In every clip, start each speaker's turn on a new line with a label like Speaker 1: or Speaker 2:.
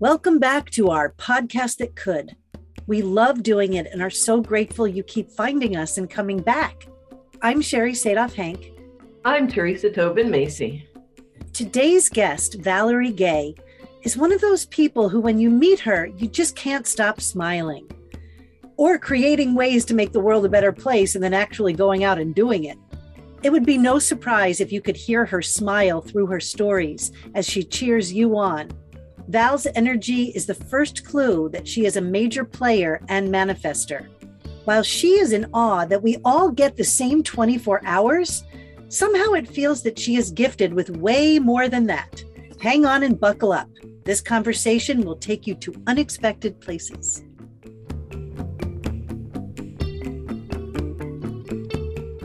Speaker 1: Welcome back to our podcast that could. We love doing it and are so grateful you keep finding us and coming back. I'm Sherry Sadoff Hank.
Speaker 2: I'm Teresa Tobin Macy.
Speaker 1: Today's guest, Valerie Gay, is one of those people who, when you meet her, you just can't stop smiling or creating ways to make the world a better place and then actually going out and doing it. It would be no surprise if you could hear her smile through her stories as she cheers you on Val's energy is the first clue that she is a major player and manifester. While she is in awe that we all get the same 24 hours, somehow it feels that she is gifted with way more than that. Hang on and buckle up. This conversation will take you to unexpected places.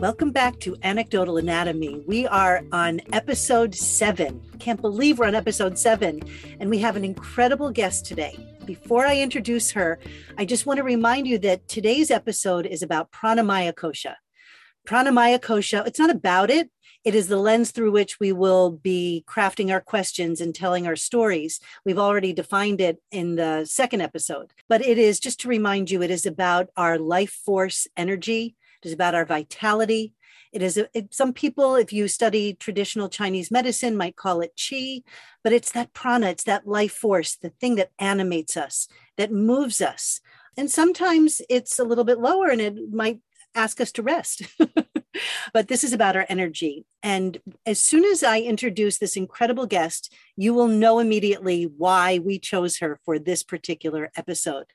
Speaker 1: Welcome back to Anecdotal Anatomy. We are on episode seven. Can't believe we're on episode seven, and we have an incredible guest today. Before I introduce her, I just want to remind you that today's episode is about pranamaya kosha. Pranamaya kosha, it's not about it, it is the lens through which we will be crafting our questions and telling our stories. We've already defined it in the second episode, but it is just to remind you, it is about our life force energy it is about our vitality. It is it, some people, if you study traditional Chinese medicine, might call it qi, but it's that prana, it's that life force, the thing that animates us, that moves us. And sometimes it's a little bit lower and it might ask us to rest. but this is about our energy. And as soon as I introduce this incredible guest, you will know immediately why we chose her for this particular episode.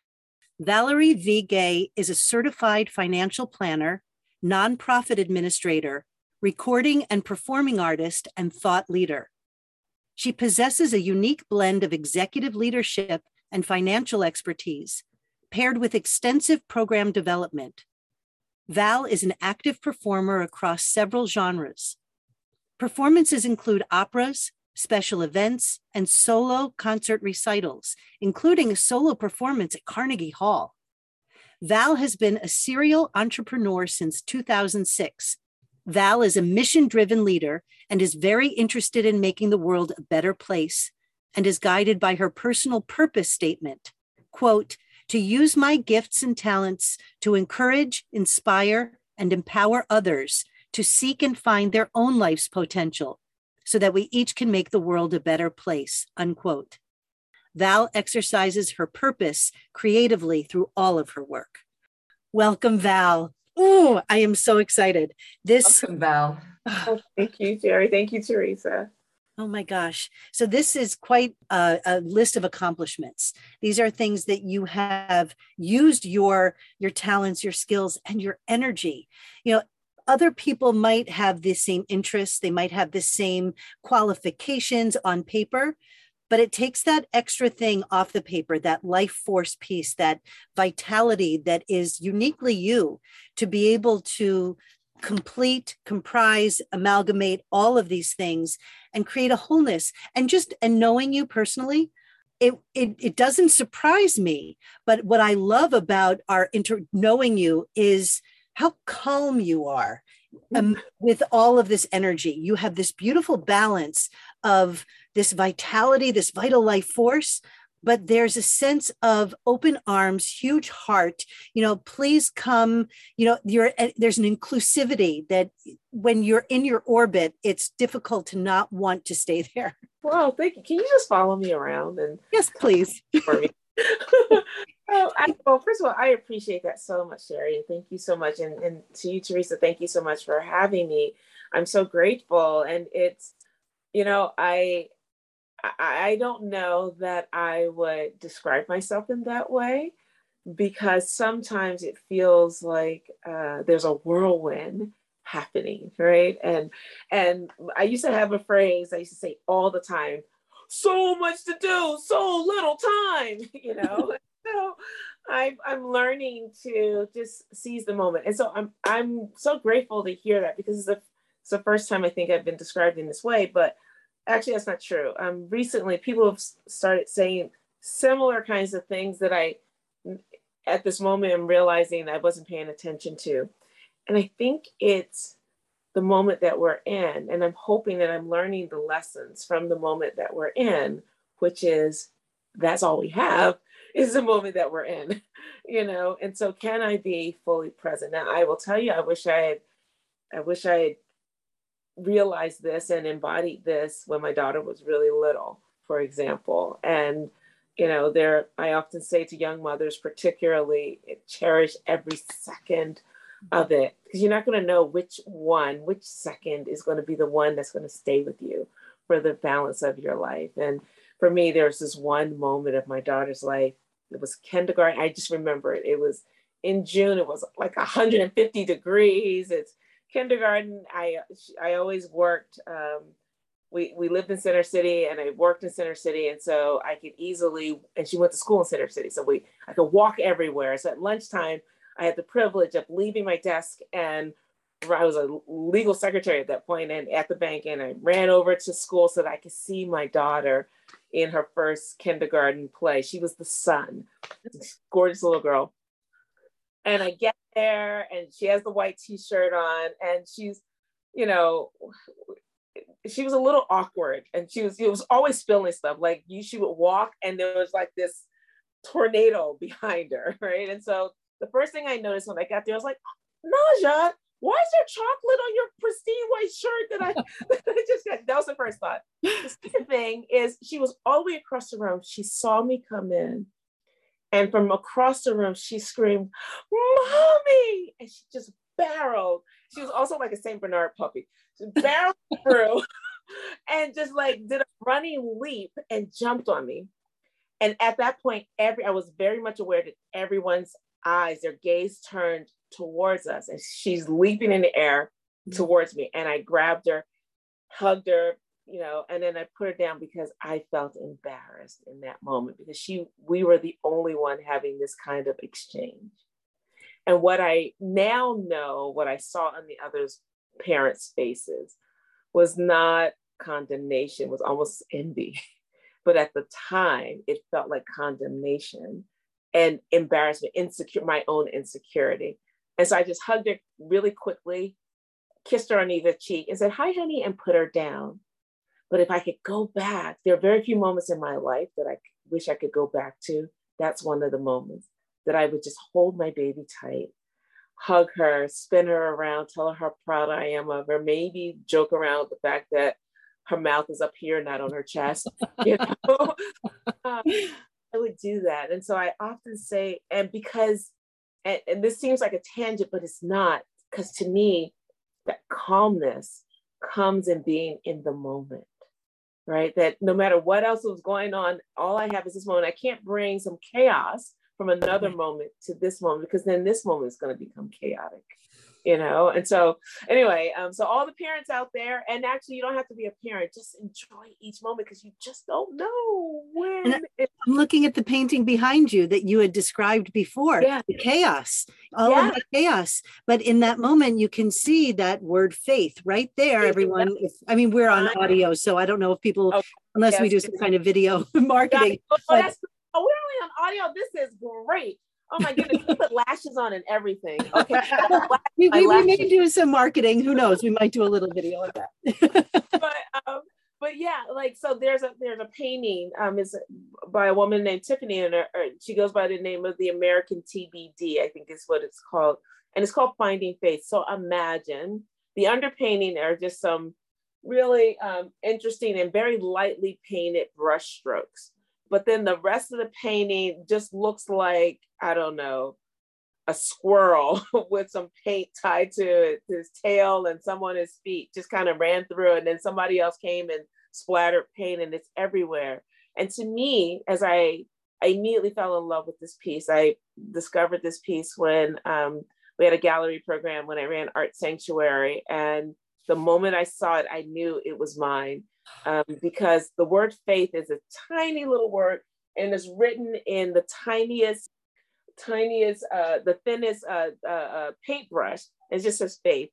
Speaker 1: Valerie V. Gay is a certified financial planner, nonprofit administrator, recording and performing artist, and thought leader. She possesses a unique blend of executive leadership and financial expertise, paired with extensive program development. Val is an active performer across several genres. Performances include operas, special events, and solo concert recitals, including a solo performance at Carnegie Hall. Val has been a serial entrepreneur since 2006. Val is a mission driven leader and is very interested in making the world a better place and is guided by her personal purpose statement quote, to use my gifts and talents to encourage, inspire, and empower others to seek and find their own life's potential so that we each can make the world a better place, unquote. Val exercises her purpose creatively through all of her work. Welcome, Val. Oh, I am so excited.
Speaker 2: This Welcome, Val.
Speaker 3: Oh, thank you, Sherry. Thank you, Teresa.
Speaker 1: Oh my gosh. So, this is quite a, a, list of accomplishments. These are things that you have used your, your talents, your skills, and your energy. You know, other people might have the same interests, they might have the same qualifications on paper, but it takes that extra thing off the paper, that life force piece, that vitality that is uniquely you to be able to complete, comprise, amalgamate all of these things and create a wholeness. And just and knowing you personally, it, it, it doesn't surprise me. But what I love about our inter knowing you is how calm you are um, with all of this energy. You have this beautiful balance of this vitality, this vital life force, but there's a sense of open arms, huge heart. You know, please come. You know, you're eh, there's an inclusivity that when you're in your orbit, it's difficult to not want to stay there.
Speaker 3: Well, thank you. Can you just follow me around and
Speaker 1: yes, please. For me.
Speaker 3: oh, I, well, first of all, I appreciate that so much, Sherry. Thank you so much. And, and to you, Teresa, thank you so much for having me. I'm so grateful. And it's, you know, I, I don't know that I would describe myself in that way because sometimes it feels like uh, there's a whirlwind happening, right? And and I used to have a phrase I used to say all the time: "So much to do, so little time," you know so I'm I'm learning to just seize the moment, and so I'm I'm so grateful to hear that because it's the it's the first time I think I've been described in this way. But actually, that's not true. Um, recently, people have started saying similar kinds of things that I, at this moment, I'm realizing I wasn't paying attention to, and I think it's the moment that we're in, and I'm hoping that I'm learning the lessons from the moment that we're in, which is that's all we have is the moment that we're in, you know? And so can I be fully present? Now I will tell you, I wish I had, I wish I had realized this and embodied this when my daughter was really little, for example. And, you know, there, I often say to young mothers, particularly, cherish every second of it because you're not going to know which one, which second is going to be the one that's going to stay with you for the balance of your life. And for me, there's this one moment of my daughter's life. It was kindergarten. I just remember it. It was in June. It was like 150 degrees. It's kindergarten. I I always worked. Um, we we lived in Center City, and I worked in Center City, and so I could easily. And she went to school in Center City, so we I could walk everywhere. So at lunchtime, I had the privilege of leaving my desk and I was a legal secretary at that point and at the bank and I ran over to school so that I could see my daughter in her first kindergarten play. She was the sun, gorgeous little girl. And I get there and she has the white t-shirt on and she's, you know, she was a little awkward and she was, it was always spilling stuff. Like you, she would walk and there was like this tornado behind her, right? And so the first thing I noticed when I got there, I was like, Naja, why is there chocolate on your pristine white shirt that I, just got? That was the first thought. The second thing is she was all the way across the room. She saw me come in. And from across the room, she screamed, Mommy! And she just barreled. She was also like a St. Bernard puppy. She barreled through and just like did a running leap and jumped on me. And at that point, every I was very much aware that everyone's eyes, their gaze turned towards us, and she's leaping in the air mm-hmm. towards me. And I grabbed her, hugged her, you know, and then I put her down because I felt embarrassed in that moment because she, we were the only one having this kind of exchange. And what I now know, what I saw in the others' parents' faces was not condemnation, was almost envy. But at the time, it felt like condemnation and embarrassment, insecure, my own insecurity. And so I just hugged her really quickly, kissed her on either cheek, and said, Hi, honey, and put her down. But if I could go back, there are very few moments in my life that I wish I could go back to. That's one of the moments that I would just hold my baby tight, hug her, spin her around, tell her how proud I am of her, maybe joke around the fact that her mouth is up here, not on her chest. You know? um, I would do that. And so I often say, and because, and, and this seems like a tangent, but it's not, because to me, that calmness comes in being in the moment, right? That no matter what else was going on, all I have is this moment. I can't bring some chaos from another moment to this moment because then this moment is going to become chaotic you know and so anyway um so all the parents out there and actually you don't have to be a parent just enjoy each moment because you just don't know when
Speaker 1: i'm looking at the painting behind you that you had described before yeah. the chaos all yeah. of the chaos but in that moment you can see that word faith right there everyone if, i mean we're on audio so i don't know if people okay. unless yes. we do some kind of video marketing
Speaker 3: yeah. oh, but, oh, we're only on audio this is great Oh my goodness, we put lashes on and everything. Okay.
Speaker 1: we, we, we, may do some marketing. Who knows? We might do a little video of that.
Speaker 3: but um, but yeah, like so there's a there's a painting um is by a woman named Tiffany and her, she goes by the name of the American TBD, I think is what it's called. And it's called Finding Faith. So imagine the underpainting are just some really um, interesting and very lightly painted brush strokes but then the rest of the painting just looks like I don't know a squirrel with some paint tied to his tail and some on his feet just kind of ran through and then somebody else came and splattered paint and it's everywhere. And to me as I I immediately fell in love with this piece. I discovered this piece when um, we had a gallery program when I ran Art Sanctuary. And the moment I saw it I knew it was mine um, because the word faith is a tiny little word and it's written in the tiniest, tiniest, uh, the thinnest uh, uh, uh, paintbrush. It just says faith.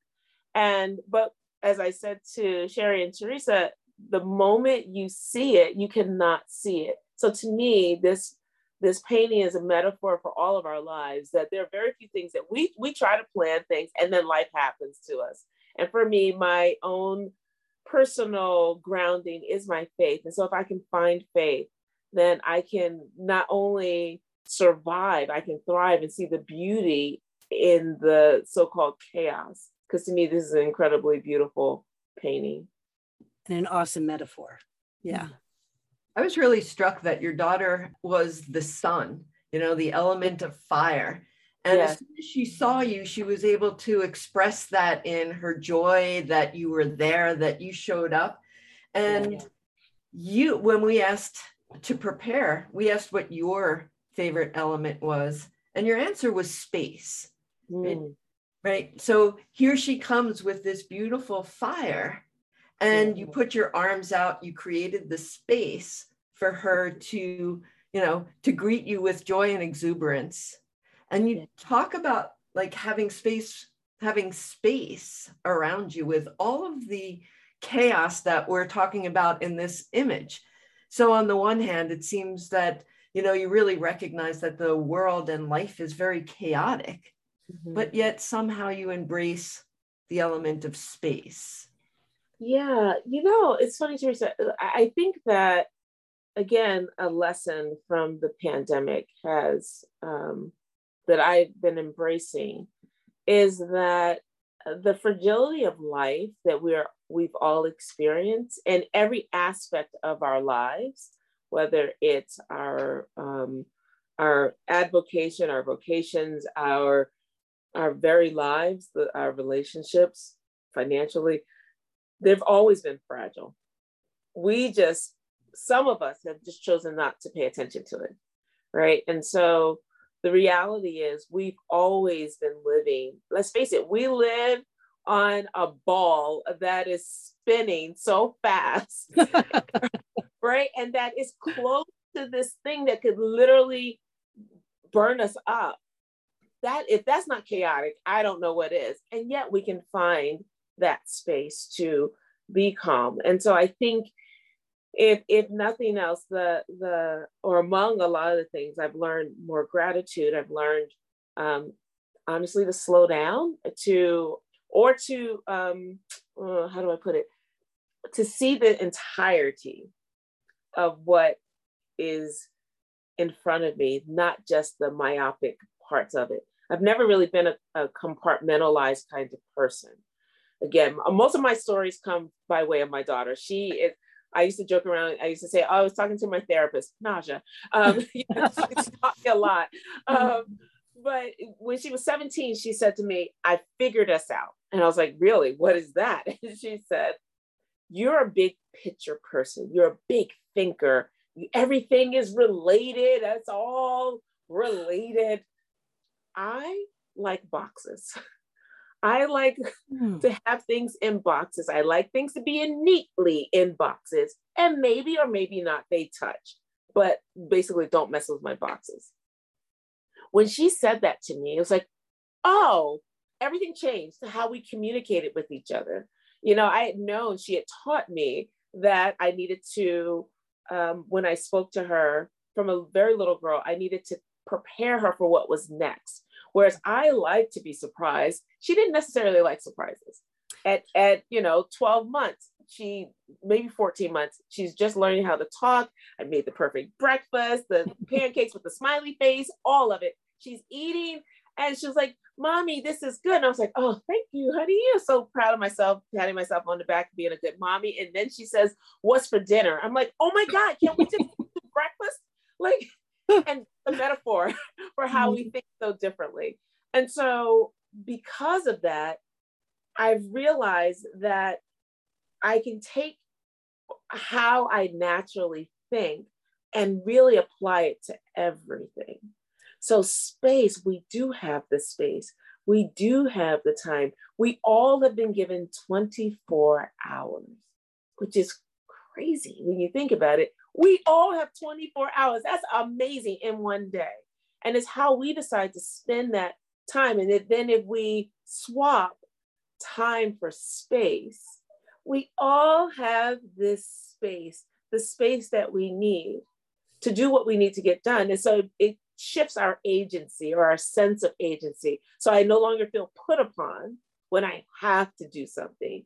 Speaker 3: And, but as I said to Sherry and Teresa, the moment you see it, you cannot see it. So to me, this this painting is a metaphor for all of our lives that there are very few things that we we try to plan things and then life happens to us and for me my own personal grounding is my faith. And so if I can find faith, then I can not only survive, I can thrive and see the beauty in the so called chaos. Because to me, this is an incredibly beautiful painting.
Speaker 1: And an awesome metaphor. Yeah. Mm-hmm.
Speaker 2: I was really struck that your daughter was the sun, you know, the element of fire. And as soon as she saw you, she was able to express that in her joy that you were there, that you showed up. And yeah. you, when we asked to prepare, we asked what your favorite element was, and your answer was space. Mm. Right? right? So here she comes with this beautiful fire, and you put your arms out, you created the space for her to, you know, to greet you with joy and exuberance. And you talk about like having space, having space around you with all of the chaos that we're talking about in this image. So on the one hand, it seems that you know you really recognize that the world and life is very chaotic, mm-hmm. but yet somehow you embrace the element of space.
Speaker 3: Yeah, you know, it's funny, Teresa. I think that again, a lesson from the pandemic has um, that I've been embracing is that the fragility of life that we're we've all experienced in every aspect of our lives, whether it's our um, our advocation, our vocations, our our very lives, the, our relationships, financially, they've always been fragile. We just some of us have just chosen not to pay attention to it, right? And so the reality is we've always been living. Let's face it, we live on a ball that is spinning so fast, right? And that is close to this thing that could literally burn us up. That if that's not chaotic, I don't know what is. And yet we can find that space to be calm. And so I think if if nothing else, the the or among a lot of the things I've learned more gratitude. I've learned um, honestly to slow down, to or to um, uh, how do I put it? To see the entirety of what is in front of me, not just the myopic parts of it. I've never really been a, a compartmentalized kind of person. Again, most of my stories come by way of my daughter. She is. I used to joke around. I used to say, oh, I was talking to my therapist, Naja. Um, you know, she's talking a lot. Um, but when she was 17, she said to me, I figured us out. And I was like, really? What is that? And she said, You're a big picture person. You're a big thinker. Everything is related. That's all related. I like boxes. I like hmm. to have things in boxes. I like things to be in neatly in boxes. And maybe or maybe not they touch, but basically don't mess with my boxes when she said that to me, it was like, oh, everything changed to how we communicated with each other. You know, I had known she had taught me that I needed to, um, when I spoke to her from a very little girl, I needed to prepare her for what was next. Whereas I like to be surprised, she didn't necessarily like surprises. At, at you know 12 months she maybe 14 months she's just learning how to talk. I made the perfect breakfast the pancakes with the smiley face all of it. She's eating and she was like mommy this is good. And i was like oh thank you honey. I'm so proud of myself patting myself on the back being a good mommy. And then she says what's for dinner? I'm like oh my god can't we just do breakfast? Like and the metaphor for how we mm-hmm. think so differently and so because of that i've realized that I can take how I naturally think and really apply it to everything. So, space, we do have the space. We do have the time. We all have been given 24 hours, which is crazy when you think about it. We all have 24 hours. That's amazing in one day. And it's how we decide to spend that time. And then if we swap time for space, we all have this space, the space that we need to do what we need to get done. And so it shifts our agency or our sense of agency. So I no longer feel put upon when I have to do something.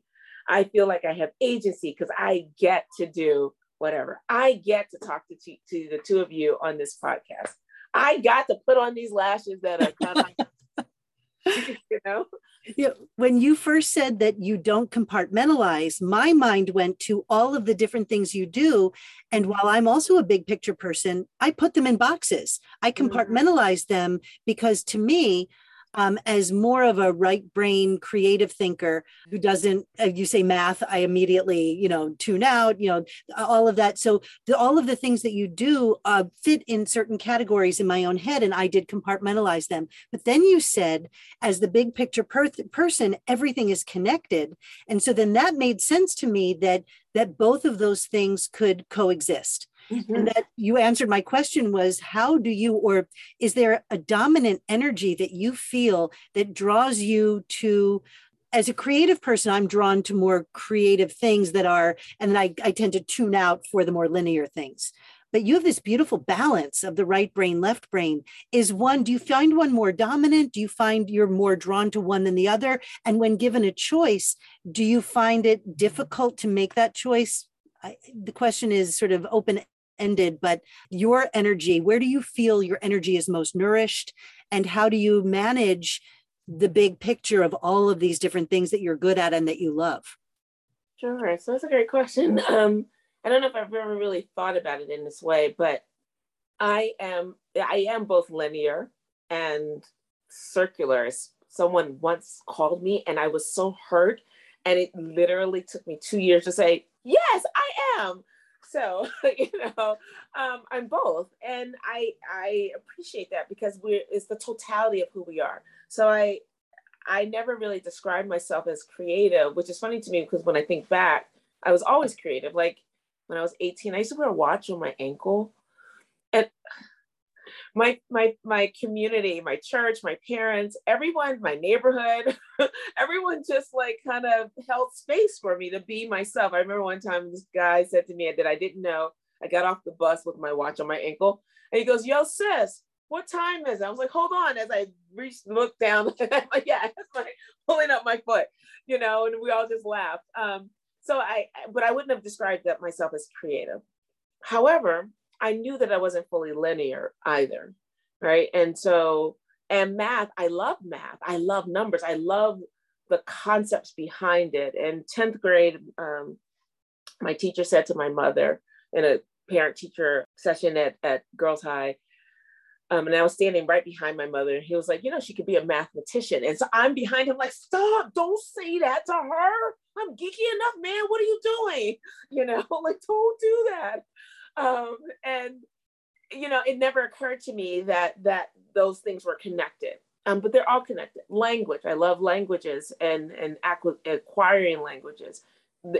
Speaker 3: I feel like I have agency because I get to do whatever. I get to talk to, to, to the two of you on this podcast. I got to put on these lashes that are kind of,
Speaker 1: you know. Yeah, when you first said that you don't compartmentalize, my mind went to all of the different things you do. And while I'm also a big picture person, I put them in boxes. I mm-hmm. compartmentalize them because to me, um, as more of a right brain creative thinker who doesn't uh, you say math i immediately you know tune out you know all of that. So the, all of the things that you do uh, fit in certain categories in my own head and i did compartmentalize them. But then you said as the big picture per- person everything is connected. And so then that made sense to me that that both of those things could coexist Mm-hmm. And that you answered my question was how do you, or is there a dominant energy that you feel that draws you to? As a creative person, I'm drawn to more creative things that are, and I, I tend to tune out for the more linear things but you have this beautiful balance of the right brain left brain is one do you find one more dominant do you find you're more drawn to one than the other and when given a choice do you find it difficult to make that choice I, the question is sort of open ended, but your energy, where do you feel your energy is most nourished? And how do you manage the big picture of all of these different things that you're good at and that you love?
Speaker 3: Sure. So that's a great question. Um, I don't know if I've ever really thought about it in this way, but I am I am both linear and circular. Someone once called me and I was so hurt. And it literally took me two years to say, yes, I am so you know um, i'm both and i i appreciate that because we're it's the totality of who we are. So i i never really described myself as creative which is funny to me because when i think back i was always creative. Like when i was 18 i used to wear a watch on my ankle and my my my community, my church, my parents, everyone, my neighborhood, everyone just like kind of held space for me to be myself. I remember one time this guy said to me that I didn't know. I got off the bus with my watch on my ankle, and he goes, "Yo, sis, what time is it?" I was like, "Hold on." As I reached, looked down, like, yeah, that's pulling up my foot, you know, and we all just laughed. Um, so I, but I wouldn't have described that myself as creative. However, I knew that I wasn't fully linear either. Right. And so, and math, I love math. I love numbers. I love the concepts behind it. And 10th grade, um, my teacher said to my mother in a parent teacher session at, at Girls High, um, and I was standing right behind my mother, and he was like, You know, she could be a mathematician. And so I'm behind him, like, Stop, don't say that to her. I'm geeky enough, man. What are you doing? You know, like, don't do that um, and you know, it never occurred to me that that those things were connected. Um, but they're all connected. Language, I love languages and and acquiring languages.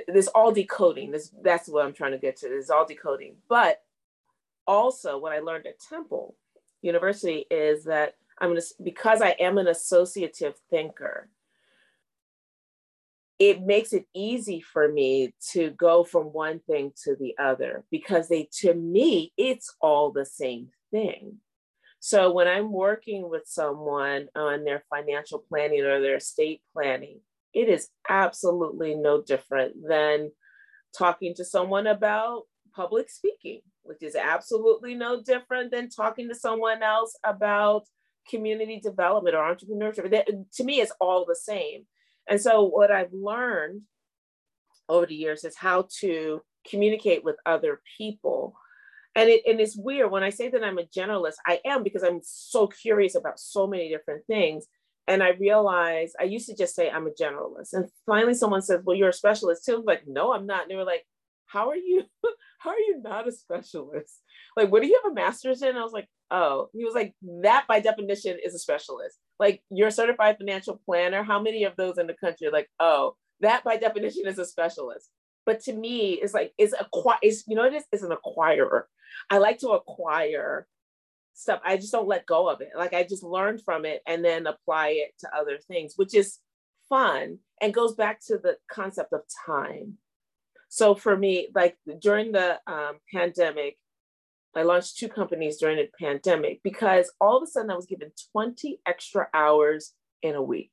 Speaker 3: This all decoding. This that's what I'm trying to get to. This all decoding. But also, what I learned at Temple University is that I'm gonna because I am an associative thinker it makes it easy for me to go from one thing to the other because they to me it's all the same thing. So when i'm working with someone on their financial planning or their estate planning it is absolutely no different than talking to someone about public speaking which is absolutely no different than talking to someone else about community development or entrepreneurship. To me it's all the same and so, what I've learned over the years is how to communicate with other people. And, it, and it's weird when I say that I'm a generalist, I am because I'm so curious about so many different things. And I realize I used to just say I'm a generalist. And finally, someone says, Well, you're a specialist too. I'm like, No, I'm not. And they were like, How are you? How are you not a specialist? Like, what do you have a master's in? I was like, Oh, he was like, That by definition is a specialist like you're a certified financial planner. How many of those in the country are like oh that by definition is a specialist? But to me it's like it's a it's you know it is? It's an acquirer. I like to acquire stuff. I just don't let go of it. Like i just learn from it and then apply it to other things which is fun and goes back to the concept of time. So for me like during the um, pandemic I launched two companies during the pandemic because all of a sudden I was given 20 extra hours in a week.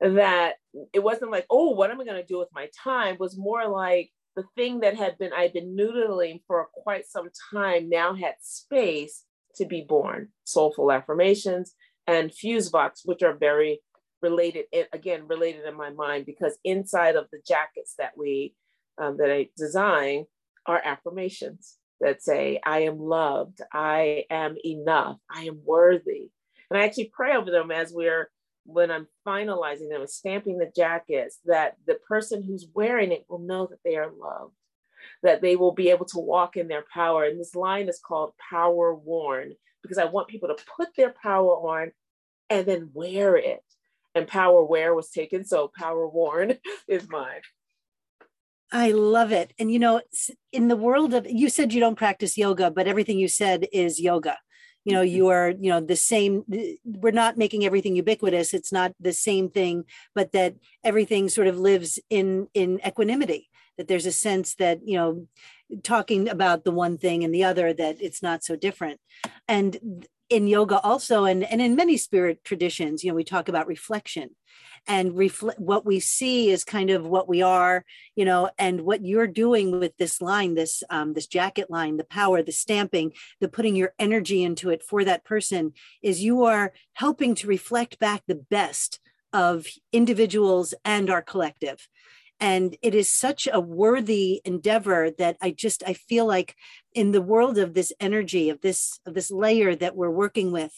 Speaker 3: That it wasn't like, oh, what am I going to do with my time? It was more like the thing that had been I'd been noodling for quite some time now had space to be born. Soul-Full Affirmations and Fuse Vox, which are very related, again related in my mind because inside of the jackets that we um, that I design are affirmations that say, "I am loved, I am enough, I am worthy," and I actually pray over them as we're when I'm finalizing them and stamping the jackets, that the person who's wearing it will know that they are loved, that they will be able to walk in their power. And this line is called Power Worn because I want people to put their power on and then wear it. And Power Wear was taken, so Power Worn is mine.
Speaker 1: I love it. And you know, in the world of, you said you don't practice yoga, but everything you said is yoga. You know mm-hmm. you are you know the same we're not making everything ubiquitous. It's not the same thing but that everything sort of lives in in equanimity that there's a sense that you know talking about the one thing and the other that it's not so different. And in yoga also and, and in many spirit traditions you know we talk about reflection and reflect what we see is kind of what we are you know and what you're doing with this line this um, this jacket line the power the stamping the putting your energy into it for that person is you are helping to reflect back the best of individuals and our collective. And it is such a worthy endeavor that i just i feel like in the world of this energy of this of this layer that we're working with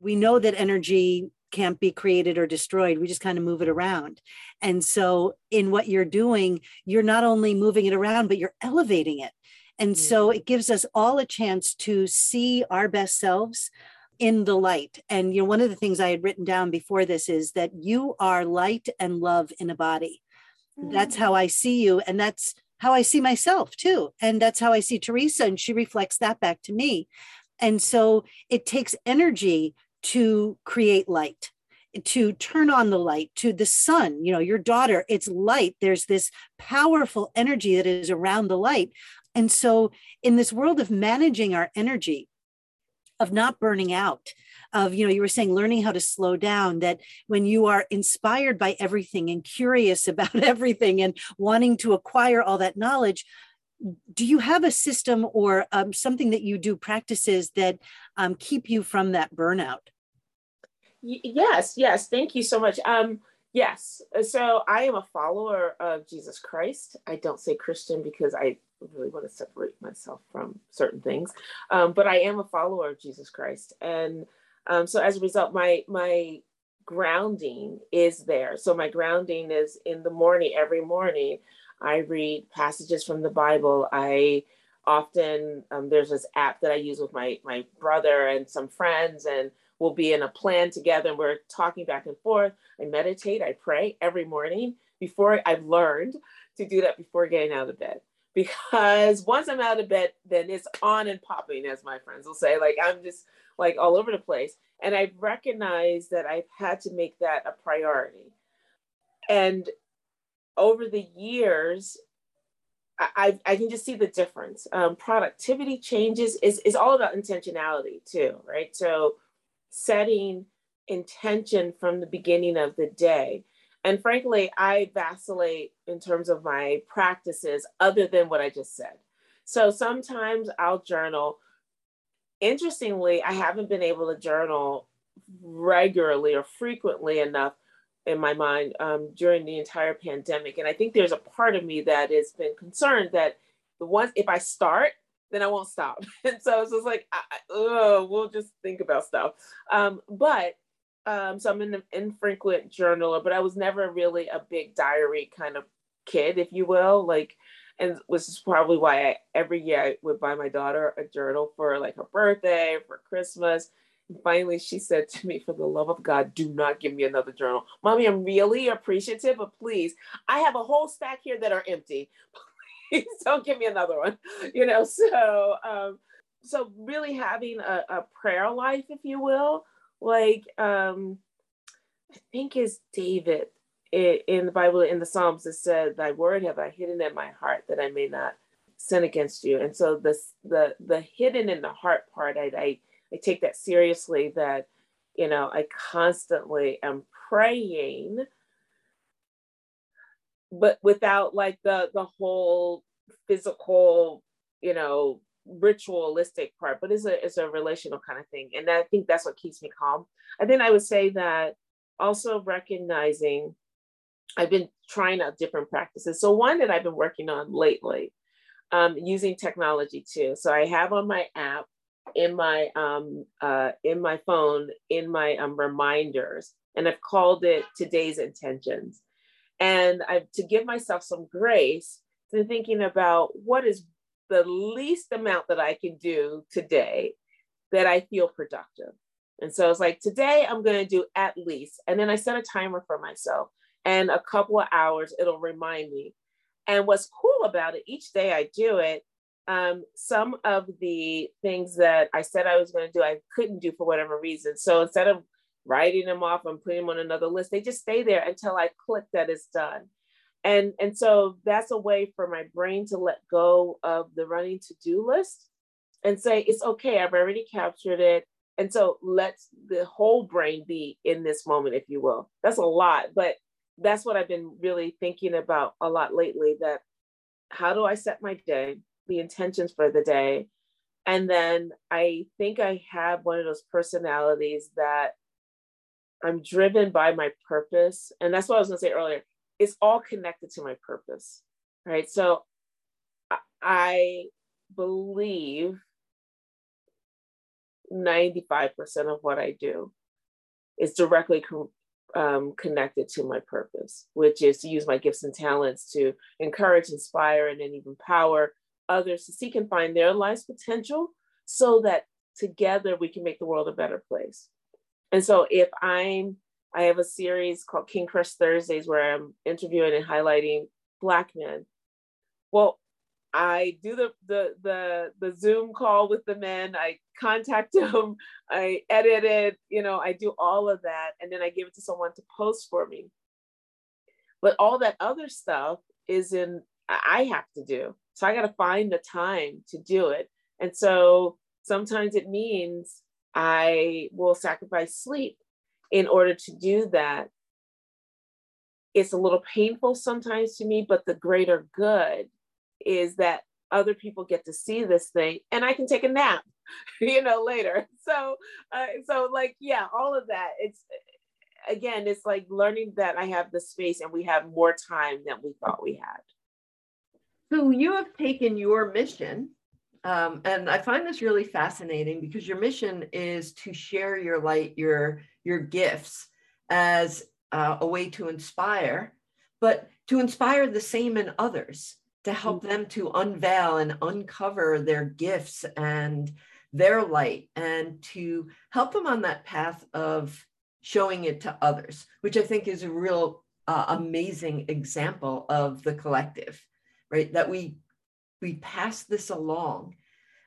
Speaker 1: we know that energy can't be created or destroyed. We just kind of move it around. And so, in what you're doing, you're not only moving it around, but you're elevating it. And so, it gives us all a chance to see our best selves in the light. And, you know, one of the things I had written down before this is that you are light and love in a body. That's how I see you. And that's how I see myself too. And that's how I see Teresa. And she reflects that back to me. And so it takes energy to create light to turn on the light to the sun you know your daughter it's light. There's this powerful energy that is around the light. And so in this world of managing our energy of not burning out of you know you were saying learning how to slow down that when you are inspired by everything and curious about everything and wanting to acquire all that knowledge do you have a system or um, something that you do practices that um, keep you from that burnout
Speaker 3: yes yes thank you so much. Um yes so i am a follower of jesus christ. I don't say christian because i really want to separate myself from certain things. Um, but i am a follower of jesus christ. And um, so as a result my my grounding is there. So my grounding is in the morning every morning i read passages from the bible. I often um, there's this app that i use with my my brother and some friends and we'll be in a plan together and we're talking back and forth. I meditate, I pray every morning before I've learned to do that before getting out of bed. Because once I'm out of bed, then it's on and popping, as my friends will say. Like I'm just like all over the place. And I've recognized that I've had to make that a priority. And over the years, I, I can just see the difference. Um, productivity changes is, is all about intentionality too, right? So setting intention from the beginning of the day. And frankly, I vacillate in terms of my practices other than what I just said. So sometimes I'll journal. Interestingly, I haven't been able to journal regularly or frequently enough in my mind um, during the entire pandemic. And I think there's a part of me that has been concerned that the ones, if I start, then I won't stop. And so it's just like, oh, we'll just think about stuff. Um, but um, so I'm an infrequent journaler, but I was never really a big diary kind of kid, if you will. Like, and which is probably why I, every year I would buy my daughter a journal for like her birthday, for Christmas. And finally, she said to me, For the love of God, do not give me another journal. Mommy, I'm really appreciative, but please, I have a whole stack here that are empty. please don't give me another one you know so um so really having a, a prayer life if you will like um i think is david in the bible in the psalms it said thy word have i hidden in my heart that i may not sin against you. And so this the the hidden in the heart part i i, I take that seriously that you know i constantly am praying but without like the the whole physical, you know, ritualistic part, but it's a it's a relational kind of thing. And I think that's what keeps me calm. And then I would say that also recognizing I've been trying out different practices. So one that I've been working on lately, um, using technology too. So I have on my app in my um, uh, in my phone in my um, reminders, and I've called it today's intentions. And I to give myself some grace to thinking about what is the least amount that I can do today that I feel productive. And so it's like today I'm going to do at least, and then I set a timer for myself, and a couple of hours it'll remind me. And what's cool about it, each day I do it, um, some of the things that I said I was going to do, I couldn't do for whatever reason. So instead of writing them off and putting them on another list, they just stay there until I click that it's done. And, and so that's a way for my brain to let go of the running to-do list and say, it's okay, I've already captured it. And so let the whole brain be in this moment, if you will. That's a lot, but that's what I've been really thinking about a lot lately that how do I set my day? the intentions for the day. And then I think I have one of those personalities that I'm driven by my purpose. And that's what I was going to say earlier. It's all connected to my purpose, right? So I believe 95% of what I do is directly um, connected to my purpose, which is to use my gifts and talents to encourage, inspire, and then even power others to seek and find their life's potential so that together we can make the world a better place. And so if I'm, I have a series called King Crush Thursdays where I'm interviewing and highlighting Black men. Well, I do the the the the Zoom call with the men. I contact them. I edit it. You know, I do all of that, and then I give it to someone to post for me. But all that other stuff is in I have to do. So I got to find the time to do it. And so sometimes it means I will sacrifice sleep in order to do that. It's a little painful sometimes to me, but the greater good is that other people get to see this thing and I can take a nap, you know, later. So, uh, so like, yeah, all of that. It's again, it's like learning that I have the space and we have more time than we thought we had.
Speaker 2: So you have taken your mission, um, and I find this really fascinating because your mission is to share your light, your your gifts, as uh, a way to inspire, but to inspire the same in others, to help mm-hmm. them to unveil and uncover their gifts and their light, and to help them on that path of showing it to others, which I think is a real uh, amazing example of the collective right? That we we pass this along.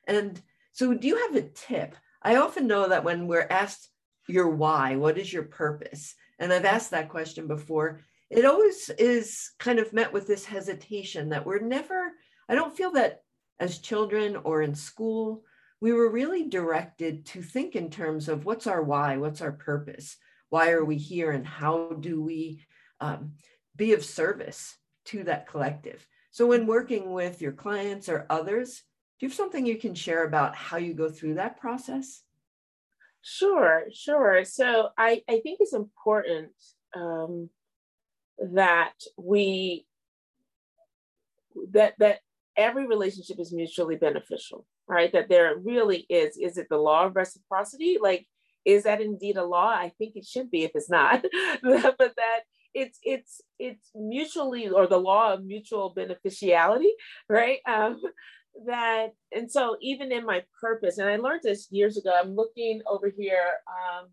Speaker 2: And so do you have a tip? I often know that when we're asked your why, what is your purpose? And I've asked that question before. It always is kind of met with this hesitation that we're never, I don't feel that as children or in school, we were really directed to think in terms of what's our why, what's our purpose, why are we here, and how do we um, be of service to that collective. So, when working with your clients or others, do you have something you can share about how you go through that process?
Speaker 3: Sure, sure. So, I, I think it's important um, that we that that every relationship is mutually beneficial, right? That there really is. Is it the law of reciprocity? Like, is that indeed a law? I think it should be if it's not, but that it's it's it's mutually or the law of mutual beneficiality right? Um, that and so even in my purpose and i learned this years ago i'm looking over here um,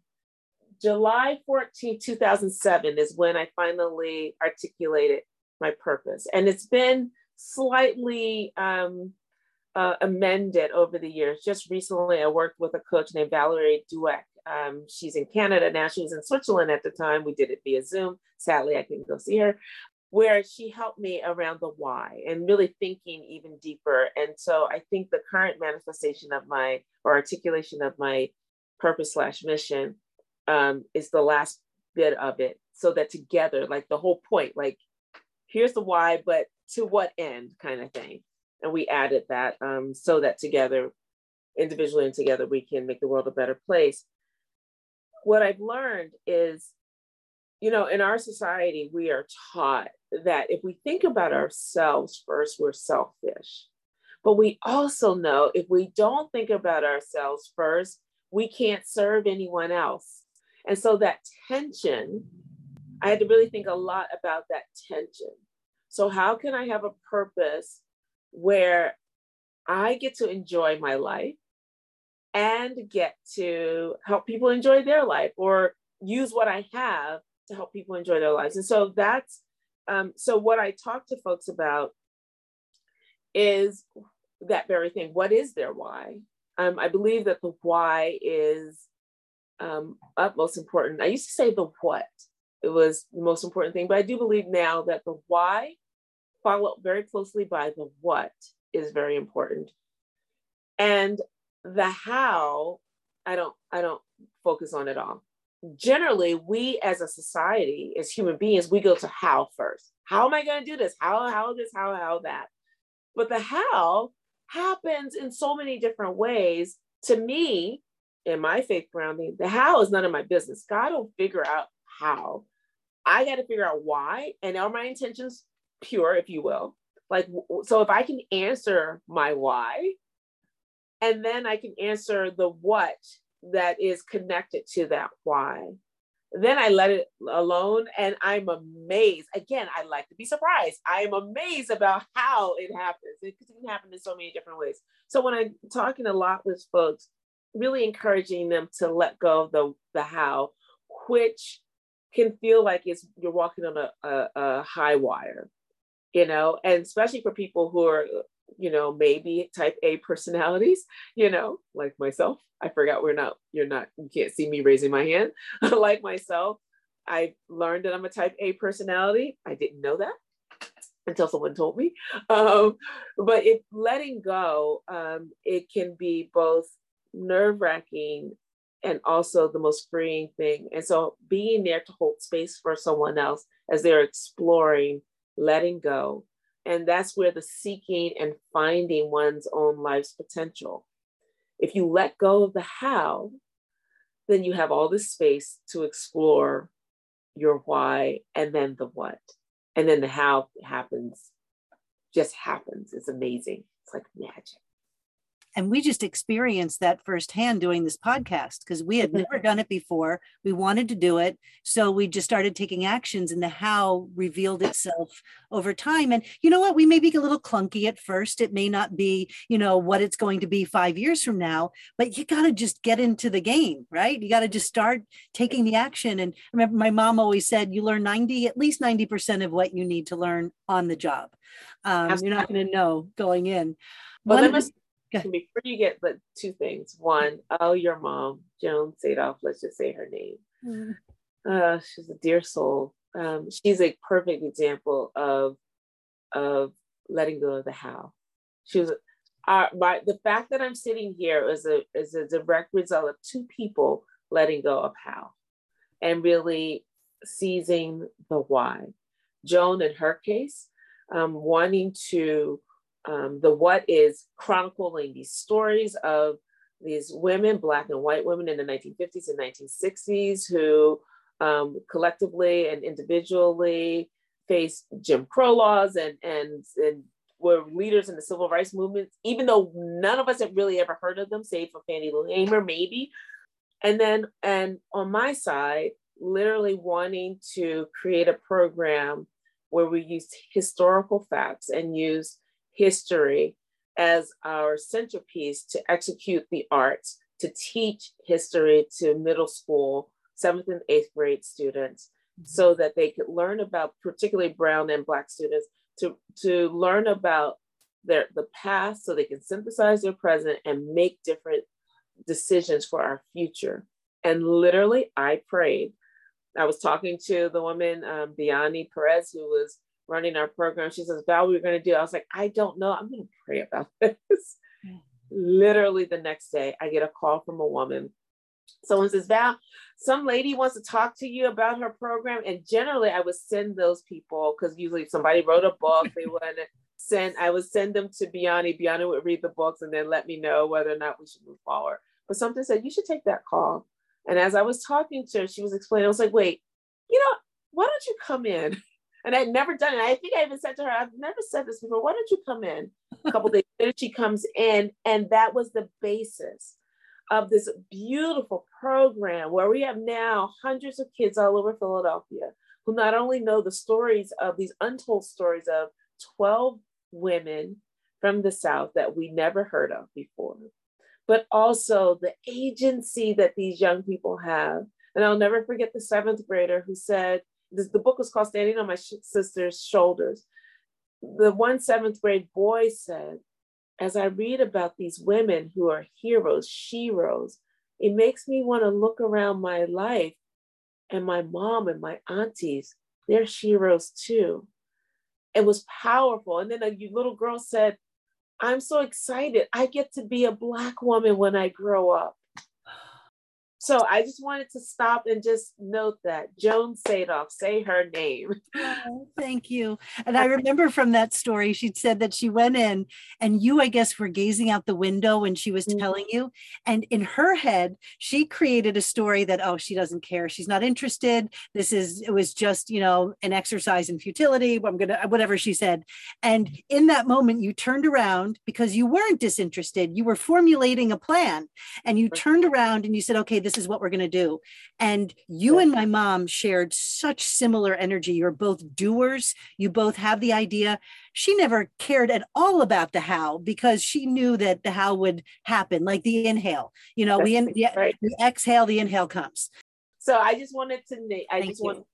Speaker 3: july 14 2007 is when i finally articulated my purpose. And it's been slightly um, uh, amended over the years. Just recently i worked with a coach named valerie dueck um, she's in Canada now. She was in Switzerland at the time. We did it via Zoom. Sadly, I couldn't go see her. Where she helped me around the why and really thinking even deeper. And so I think the current manifestation of my or articulation of my purpose slash mission um, is the last bit of it. So that together, like the whole point, like here's the why, but to what end kind of thing. and we added that um, so that together, individually and together, we can make the world a better place. What I've learned is, you know, in our society, we are taught that if we think about ourselves first, we're selfish. But we also know if we don't think about ourselves first, we can't serve anyone else. And so that tension, I had to really think a lot about that tension. So, how can I have a purpose where I get to enjoy my life and get to help people enjoy their life or use what I have to help people enjoy their lives? And so that's um, so what I talk to folks about is that very thing. What is their why? Um, I believe that the why is um, utmost important. I used to say the what it was the most important thing, but I do believe now that the why, followed very closely by the what, is very important. And the how, I don't, I don't focus on at all. Generally, we as a society, as human beings, we go to how first. How am I going to do this? How, how this, how, how that? But the how happens in so many different ways. To me, in my faith grounding, the how is none of my business. God will figure out how. I got to figure out why, and are my intentions pure, if you will? Like, so if I can answer my why, and then I can answer the what that is connected to that why, then I let it alone and I'm amazed. Again, I like to be surprised. I am amazed about how it happens. It can happen in so many different ways. So when I'm talking a lot with folks, really encouraging them to let go of the, the how, which can feel like it's you're walking on a, a, a high wire, you know, and especially for people who are you know, maybe type A personalities, you know, like myself. I forgot we're not, you're not, you can't see me raising my hand. like myself, I learned that I'm a type A personality. I didn't know that until someone told me. Um, but if letting go, um, it can be both nerve wracking and also the most freeing thing. And so being there to hold space for someone else as they're exploring letting go and that's where the seeking and finding one's own life's potential. If you let go of the how, then you have all this space to explore your why and then the what. And then the how happens, just happens. It's amazing. It's like magic
Speaker 1: and we just experienced that firsthand doing this podcast because we had mm-hmm. never done it before. We wanted to do it so we just started taking actions and the how revealed itself over time and you know what? We may be a little clunky at first. It may not be you know what it's going to be five years from now but you got to just get into the game right? You got to just start taking the action and remember my mom always said you learn 90 at least 90% of what you need to learn on the job. Um, you're not going to know going in.
Speaker 3: Well, before you get but two things. One, oh, your mom, Joan Sadoff, let's just say her name. Mm. Uh, she's a dear soul. Um, she's a perfect example of of letting go of the how. She was uh, my, the fact that I'm sitting here is a is a direct result of two people letting go of how and really seizing the why. Joan, in her case, um, wanting to um, the what is chronicling these stories of these women, Black and white women in the 1950s and 1960s, who um, collectively and individually faced Jim Crow laws and, and, and were leaders in the civil rights movement, even though none of us had really ever heard of them, save for Fannie Lou Hamer, maybe. And then, and on my side, literally wanting to create a program where we use historical facts and use history as our centerpiece to execute the arts, to teach history to middle school, seventh and eighth grade students, mm-hmm. so that they could learn about, particularly Brown and Black students, to, to learn about their the past so they can synthesize their present and make different decisions for our future. And literally, I prayed. I was talking to the woman, um, Biani Perez, who was running our program. She says, Val, we're going to do. I was like, I don't know. I'm going to pray about this. Literally the next day, I get a call from a woman. Someone says, Val, some lady wants to talk to you about her program. And generally, I would send those people because usually somebody wrote a book, they want to send I would send them to Biani. Biani would read the books and then let me know whether or not we should move forward. But something said you should take that call. And as I was talking to her, she was explaining. I was like, wait, you know, why don't you come in? And I'd never done it. I think I even said to her, I've never said this before. Why don't you come in? A couple days later, she comes in, and that was the basis of this beautiful program where we have now hundreds of kids all over Philadelphia who not only know the stories of these untold stories of 12 women from the South that we never heard of before, but also the agency that these young people have. And I'll never forget the seventh grader who said, this, the book was called Standing on My Sh- Sister's Shoulders. The one seventh grade boy said, as I read about these women who are heroes, sheroes, it makes me want to look around my life and my mom and my aunties, they're sheroes too. It was powerful. And then a little girl said, I'm so excited. I get to be a Black woman when I grow up. So I just wanted to stop and just note that Joan Sadoff, say her name.
Speaker 1: Oh, thank you. And I remember from that story, she said that she went in and you, I guess, were gazing out the window when she was mm-hmm. telling you. And in her head, she created a story that, oh, she doesn't care. She's not interested. This is, it was just, you know, an exercise in futility. I'm going to, whatever she said. And in that moment, you turned around because you weren't disinterested. You were formulating a plan and you turned around and you said, okay, this this is what we're going to do. And you and my mom shared such similar energy. You're both doers, you both have the idea. She never cared at all about the how because she knew that the how would happen, like the inhale. You know, we, in, the, right. the exhale, the inhale comes.
Speaker 3: So I just wanted to name, I Thank just want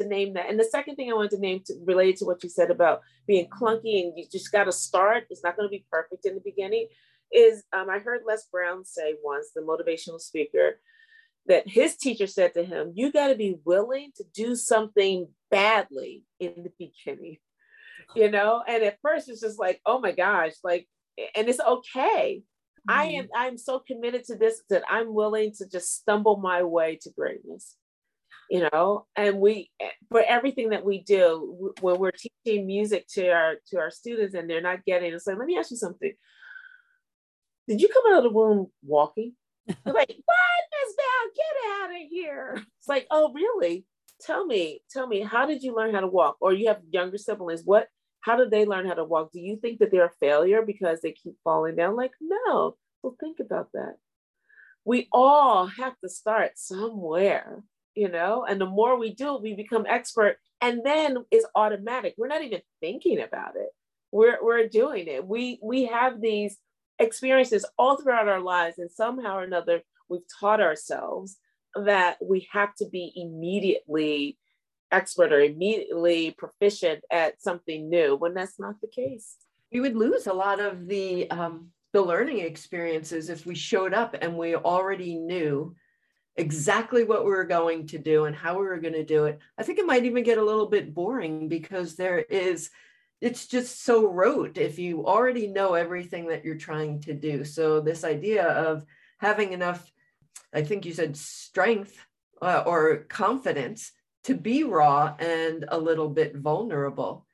Speaker 3: to name that. And the second thing I wanted to name to, related to what you said about being clunky and you just got to start. It's not going to be perfect in the beginning. Is um, I heard Les Brown say once, the motivational speaker, that his teacher said to him, You got to be willing to do something badly in the beginning, you know? And at first it's just like, Oh my gosh, like, and it's okay. Mm-hmm. I am I'm so committed to this that I'm willing to just stumble my way to greatness. You know, and we for everything that we do when we're teaching music to our to our students and they're not getting it. So let me ask you something. Did you come out of the womb walking? Like, what, Miss Val? Get out of here. It's like, oh, really? Tell me, tell me, how did you learn how to walk? Or you have younger siblings. What, how did they learn how to walk? Do you think that they're a failure because they keep falling down? Like, no. Well, think about that. We all have to start somewhere, you know, and the more we do, we become expert. And then it's automatic. We're not even thinking about it. We're, we're doing it. We we have these experiences all throughout our lives, and somehow or another, we've taught ourselves that we have to be immediately expert or immediately proficient at something new when that's not the case.
Speaker 2: We would lose a lot of the um, the learning experiences if we showed up and we already knew exactly what we were going to do and how we were going to do it. I think it might even get a little bit boring because there is it's just so rote if you already know everything that you're trying to do. So this idea of having enough, I think you said strength uh, or confidence to be raw and a little bit vulnerable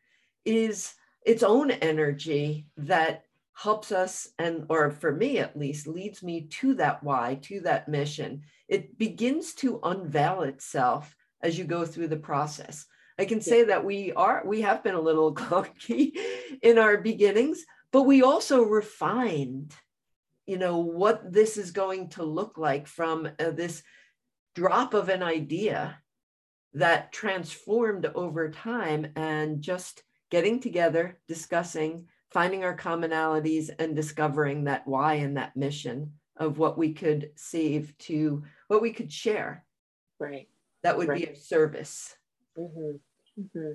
Speaker 2: is its own energy that helps us and or for me at least leads me to that why to that mission it begins to unveil itself as you go through the process I can say that we are, we have been a little clunky in our beginnings, but we also refined, you know, what this is going to look like from uh, this drop of an idea that transformed over time and just getting together, discussing, finding our commonalities, and discovering that why and that mission of what we could save to what we could share.
Speaker 3: Right.
Speaker 2: That would
Speaker 3: right.
Speaker 2: be of service.
Speaker 3: Mm-hmm. Mm-hmm.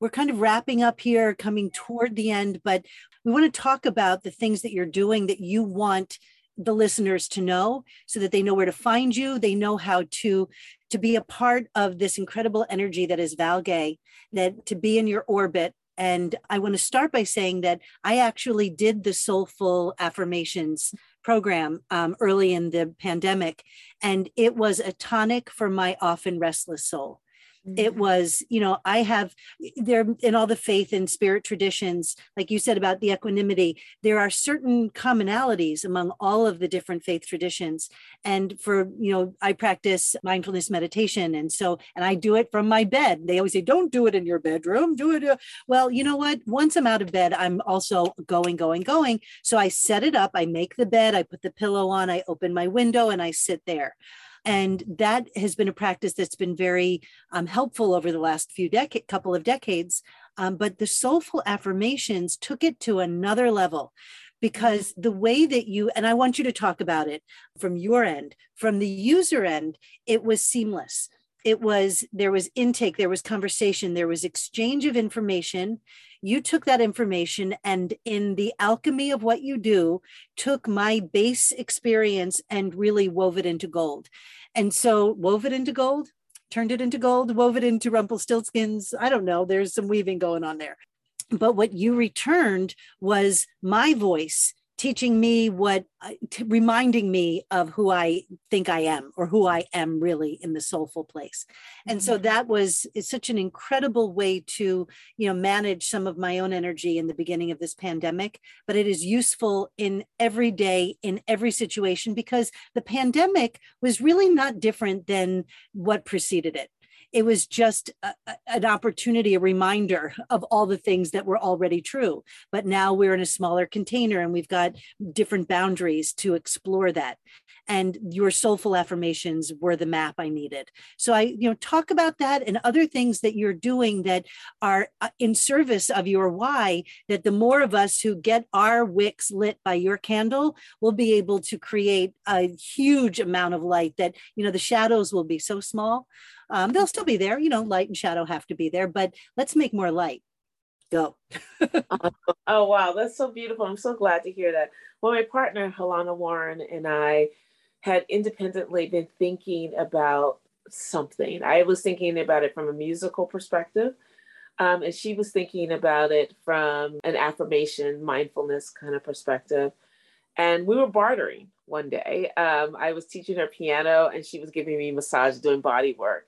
Speaker 1: We're kind of wrapping up here, coming toward the end, but we want to talk about the things that you're doing that you want the listeners to know so that they know where to find you. They know how to to be a part of this incredible energy that is Val Gay that to be in your orbit. And i want to start by saying that i actually did the Soul-Full Affirmations program um, early in the pandemic and it was a tonic for my often restless soul it mm-hmm. was you know i have there in all the faith and spirit traditions like you said about the equanimity there are certain commonalities among all of the different faith traditions. And for you know i practice mindfulness meditation and so and i do it from my bed. They always say don't do it in your bedroom do it uh, well you know what? Once i'm out of bed i'm also going going going. So i set it up i make the bed i put the pillow on i open my window and i sit there and that has been a practice that's been very um, helpful over the last few decade, couple of decades. Um, but the Soul-Full Affirmations took it to another level because the way that you and I want you to talk about it from your end, from the user end, it was seamless. It was there was intake, there was conversation, there was exchange of information. You took that information and in the alchemy of what you do took my base experience and really wove it into gold. And so wove it into gold turned it into gold wove it into rumpelstiltskins. I don't know there's some weaving going on there. But what you returned was my voice teaching me what t- reminding me of who i think i am or who i am really in the soulful place and mm-hmm. so that was it's such an incredible way to you know manage some of my own energy in the beginning of this pandemic but it is useful in every day in every situation because the pandemic was really not different than what preceded it it was just a, an opportunity, a reminder of all the things that were already true. But now we're in a smaller container and we've got different boundaries to explore that. And your Soul-Full Affirmations were the map I needed. So I, you know, talk about that and other things that you're doing that are uh, in service of your why. That the more of us who get our wicks lit by your candle will be able to create a huge amount of light. That you know the shadows will be so small um, they'll still be there, you know, light and shadow have to be there, but let's make more light. Go.
Speaker 3: oh, wow. That's so beautiful. I'm so glad to hear that. Well, my partner, Helena Warren, and I had independently been thinking about something. I was thinking about it from a musical perspective. Um, and she was thinking about it from an affirmation, mindfulness kind of perspective. And we were bartering one day. Um, I was teaching her piano and she was giving me massage, doing body work.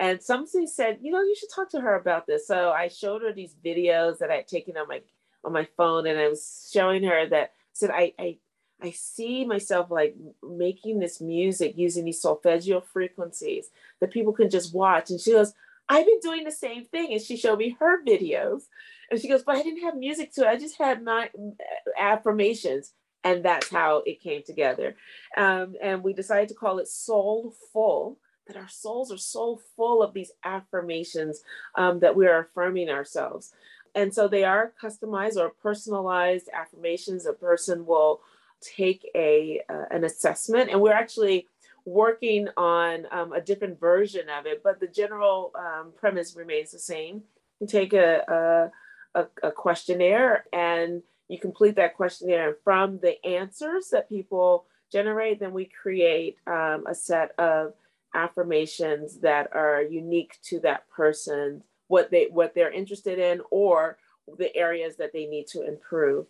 Speaker 3: And somebody said, you know, you should talk to her about this. So I showed her these videos that I had taken on my on my phone, and I was showing her that said I I I see myself like making this music using these solfeggio frequencies that people can just watch. And she goes, I've been doing the same thing. And she showed me her videos. And she goes, but I didn't have music to it. I just had my affirmations. And that's how it came together. Um, and we decided to call it Soul-Full that our souls are so full of these affirmations um, that we are affirming ourselves. And so they are customized or personalized affirmations. A person will take a uh, an assessment, and we're actually working on um, a different version of it, but the general um, premise remains the same. You take a, a, a questionnaire and you complete that questionnaire, and from the answers that people generate, then we create um, a set of affirmations that are unique to that person, what they what they're interested in, or the areas that they need to improve.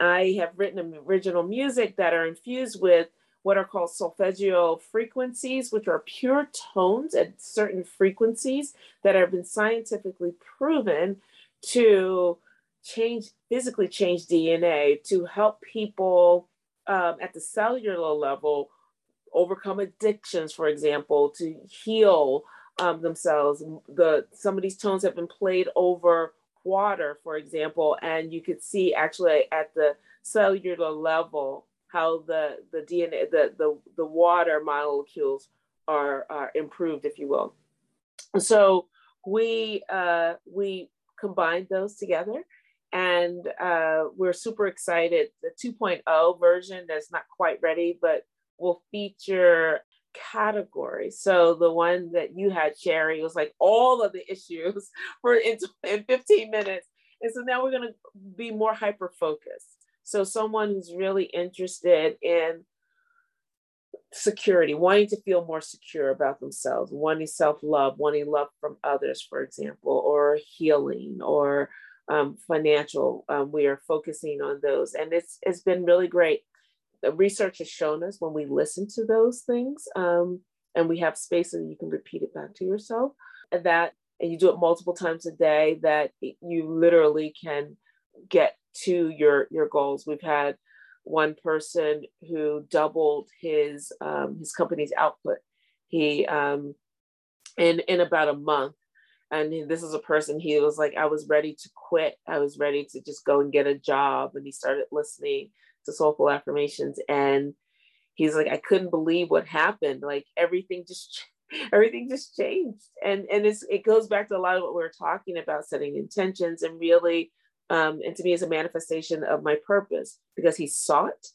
Speaker 3: I have written original music that are infused with what are called solfeggio frequencies, which are pure tones at certain frequencies that have been scientifically proven to change, physically change DNA, to help people um, at the cellular level overcome addictions, for example, to heal um, themselves. The some of these tones have been played over water, for example, and you could see actually at the cellular level how the the DNA the the, the water molecules are, are improved, if you will. So we uh, we combined those together and uh, we're super excited. The 2.0 version that's not quite ready, but will feature categories. So the one that you had, Sherry, was like all of the issues for in, in 15 minutes. And so now we're going to be more hyper focused. So someone who's really interested in security, wanting to feel more secure about themselves, wanting self love, wanting love from others, for example, or healing or um, financial. Um, we are focusing on those, and it's it's been really great research has shown us when we listen to those things um, and we have space and you can repeat it back to yourself that and you do it multiple times a day that you literally can get to your your goals. We've had one person who doubled his um, his company's output. He um, in in about a month and this is a person he was like i was ready to quit. I was ready to just go and get a job and he started listening to Soul-Full Affirmations and he's like i couldn't believe what happened. Like everything just everything just changed. And and it's, it goes back to a lot of what we are talking about setting intentions and really um, and to me is a manifestation of my purpose because he it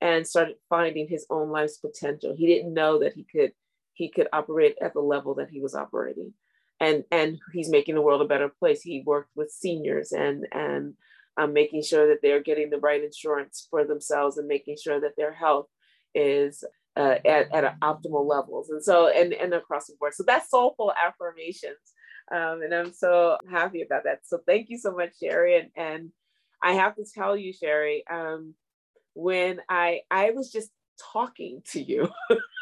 Speaker 3: and started finding his own life's potential. He didn't know that he could he could operate at the level that he was operating. And and he's making the world a better place. He worked with seniors and and um, making sure that they're getting the right insurance for themselves and making sure that their health is uh, at, at optimal levels. And so and and across the board. So that's Soul-Full Affirmations. Um, and i'm so happy about that. So thank you so much sherry. And, and i have to tell you sherry um, when i i was just talking to you.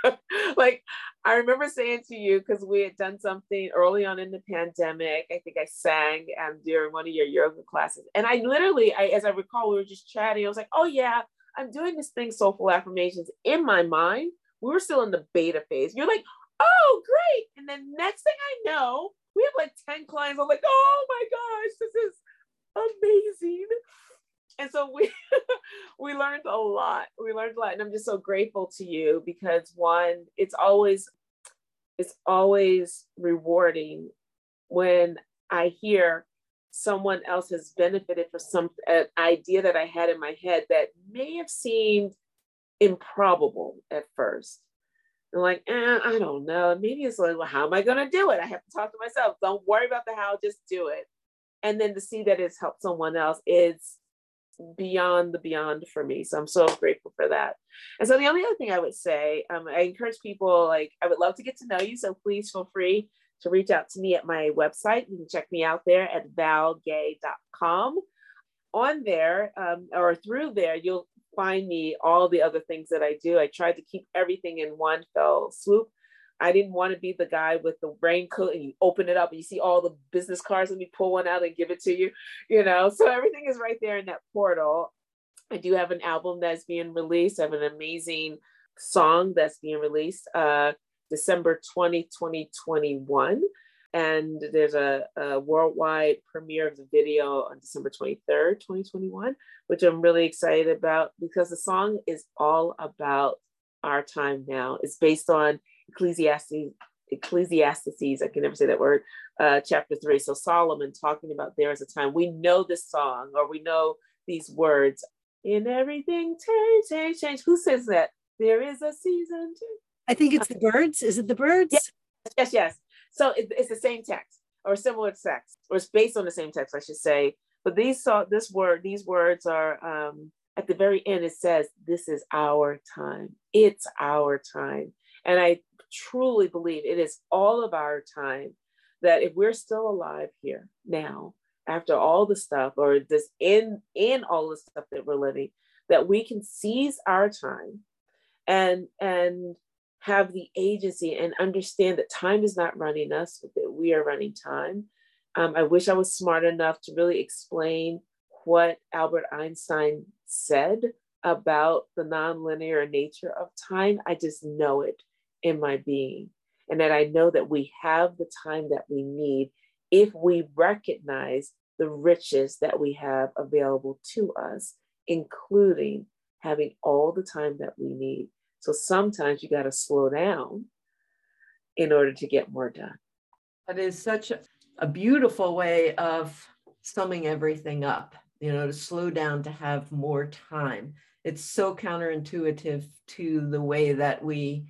Speaker 3: like I remember saying to you because we had done something early on in the pandemic. I think I sang um, during one of your yoga classes, and I literally, I, as I recall, we were just chatting. I was like, "Oh yeah, I'm doing this thing, Soul-Full Affirmations." In my mind, we were still in the beta phase. You're like, "Oh great!" And then next thing I know, we have like ten clients. I'm like, "Oh my gosh, this is amazing!" And so we we learned a lot we learned a lot and i'm just so grateful to you because one it's always it's always rewarding when i hear someone else has benefited from some an idea that i had in my head that may have seemed improbable at first. And like eh, i don't know. Maybe it's like well how am i going to do it? I have to talk to myself. Don't worry about the how just do it. And then to see that it's helped someone else is beyond the beyond for me. So I'm so grateful for that. And so the only other thing I would say, um, I encourage people like I would love to get to know you. So please feel free to reach out to me at my website. You can check me out there at valgay.com. On there um, or through there, you'll find me all the other things that I do. I tried to keep everything in one fell swoop. I didn't want to be the guy with the raincoat and you open it up and you see all the business cards. Let me pull one out and give it to you, you know. So everything is right there in that portal. I do have an album that's being released. I have an amazing song that's being released uh, December 20, 2021. And there's a, a worldwide premiere of the video on December 23rd, 2021, which I'm really excited about because the song is all about our time now. It's based on Ecclesiastes, Ecclesiastes, I can never say that word, uh, chapter three. So Solomon talking about there is a time we know this song or we know these words. In everything, change, change, change. Who says that? There is a season.
Speaker 1: I think it's the birds. Is it the birds?
Speaker 3: Yes, yes. yes. So it, it's the same text or similar text, or it's based on the same text, I should say. But these saw this word, these words are um, at the very end. It says, "This is our time. It's our time." And I truly believe it is all of our time that if we're still alive here now, after all the stuff, or this in in all the stuff that we're living, that we can seize our time and and have the agency and understand that time is not running us, but that we are running time. Um, I wish I was smart enough to really explain what Albert Einstein said about the nonlinear nature of time. I just know it in my being. And that I know that we have the time that we need if we recognize the riches that we have available to us, including having all the time that we need. So sometimes you got to slow down in order to get more done.
Speaker 2: That is such a beautiful way of summing everything up, you know, to slow down, to have more time. It's so counterintuitive to the way that we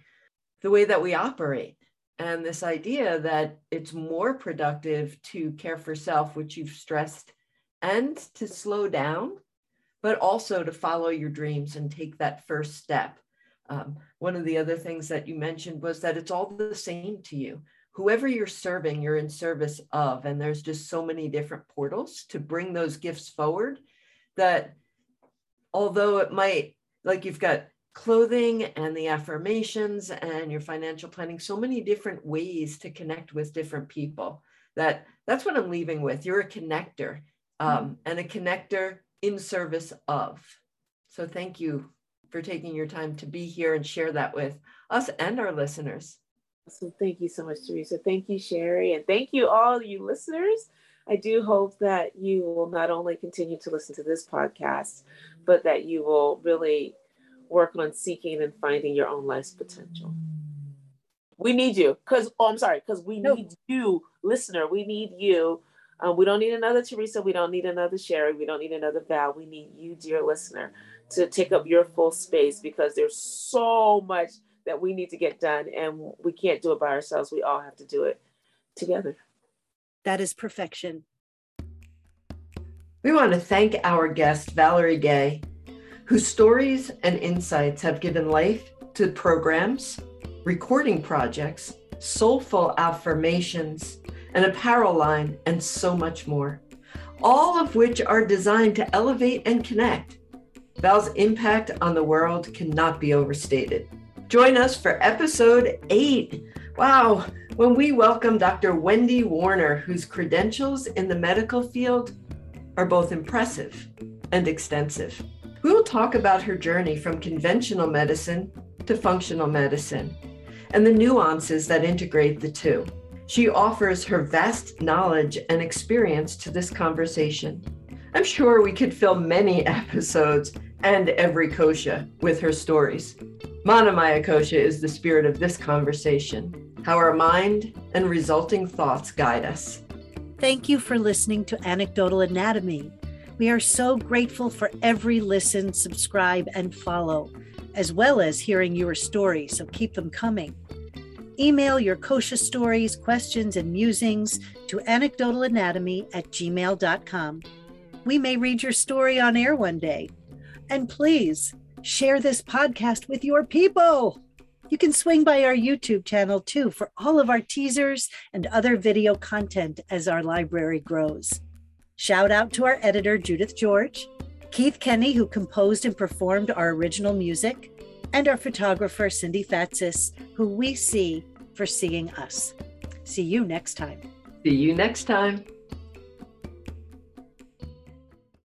Speaker 2: the way that we operate. And this idea that it's more productive to care for self which you've stressed and to slow down but also to follow your dreams and take that first step. Um, one of the other things that you mentioned was that it's all the same to you. Whoever you're serving you're in service of and there's just so many different portals to bring those gifts forward that although it might like you've got clothing and the affirmations and your financial planning, so many different ways to connect with different people. That that's what I'm leaving with. You're a connector um, and a connector in service of. So thank you for taking your time to be here and share that with us and our listeners.
Speaker 3: So thank you so much, Theresa. Thank you, Sherry, and thank you all you listeners. I do hope that you will not only continue to listen to this podcast, but that you will really work on seeking and finding your own life's potential. We need you because, oh, I'm sorry, because we need you, listener. We need you. Um, we don't need another Theresa. We don't need another Sherry. We don't need another Val. We need you, dear listener, to take up your full space because there's so much that we need to get done and we can't do it by ourselves. We all have to do it together.
Speaker 1: That is perfection.
Speaker 2: We want to thank our guest, Valerie Gay, whose stories and insights have given life to programs, recording projects, Soul-Full Affirmations, an apparel line, and so much more, all of which are designed to elevate and connect. Val's impact on the world cannot be overstated. Join us for episode eight. Wow, when we welcome Dr. Wendy Warner, whose credentials in the medical field are both impressive and extensive. We will talk about her journey from conventional medicine to functional medicine and the nuances that integrate the two. She offers her vast knowledge and experience to this conversation. I'm sure we could fill many episodes and every kosha with her stories. Manomaya Kosha is the spirit of this conversation, how our mind and resulting thoughts guide us.
Speaker 1: Thank you for listening to Anecdotal Anatomy. We are so grateful for every listen, subscribe, and follow, as well as hearing your stories, so keep them coming. Email your kosha stories, questions, and musings to anecdotalanatomy at gmail.com. We may read your story on air one day. And please, share this podcast with your people. You can swing by our YouTube channel too for all of our teasers and other video content as our library grows. Shout out to our editor, Judith George, Keith Kenny, who composed and performed our original music, and our photographer, Cindy Fatsis, who we see for seeing us. See you next time.
Speaker 2: See you next time.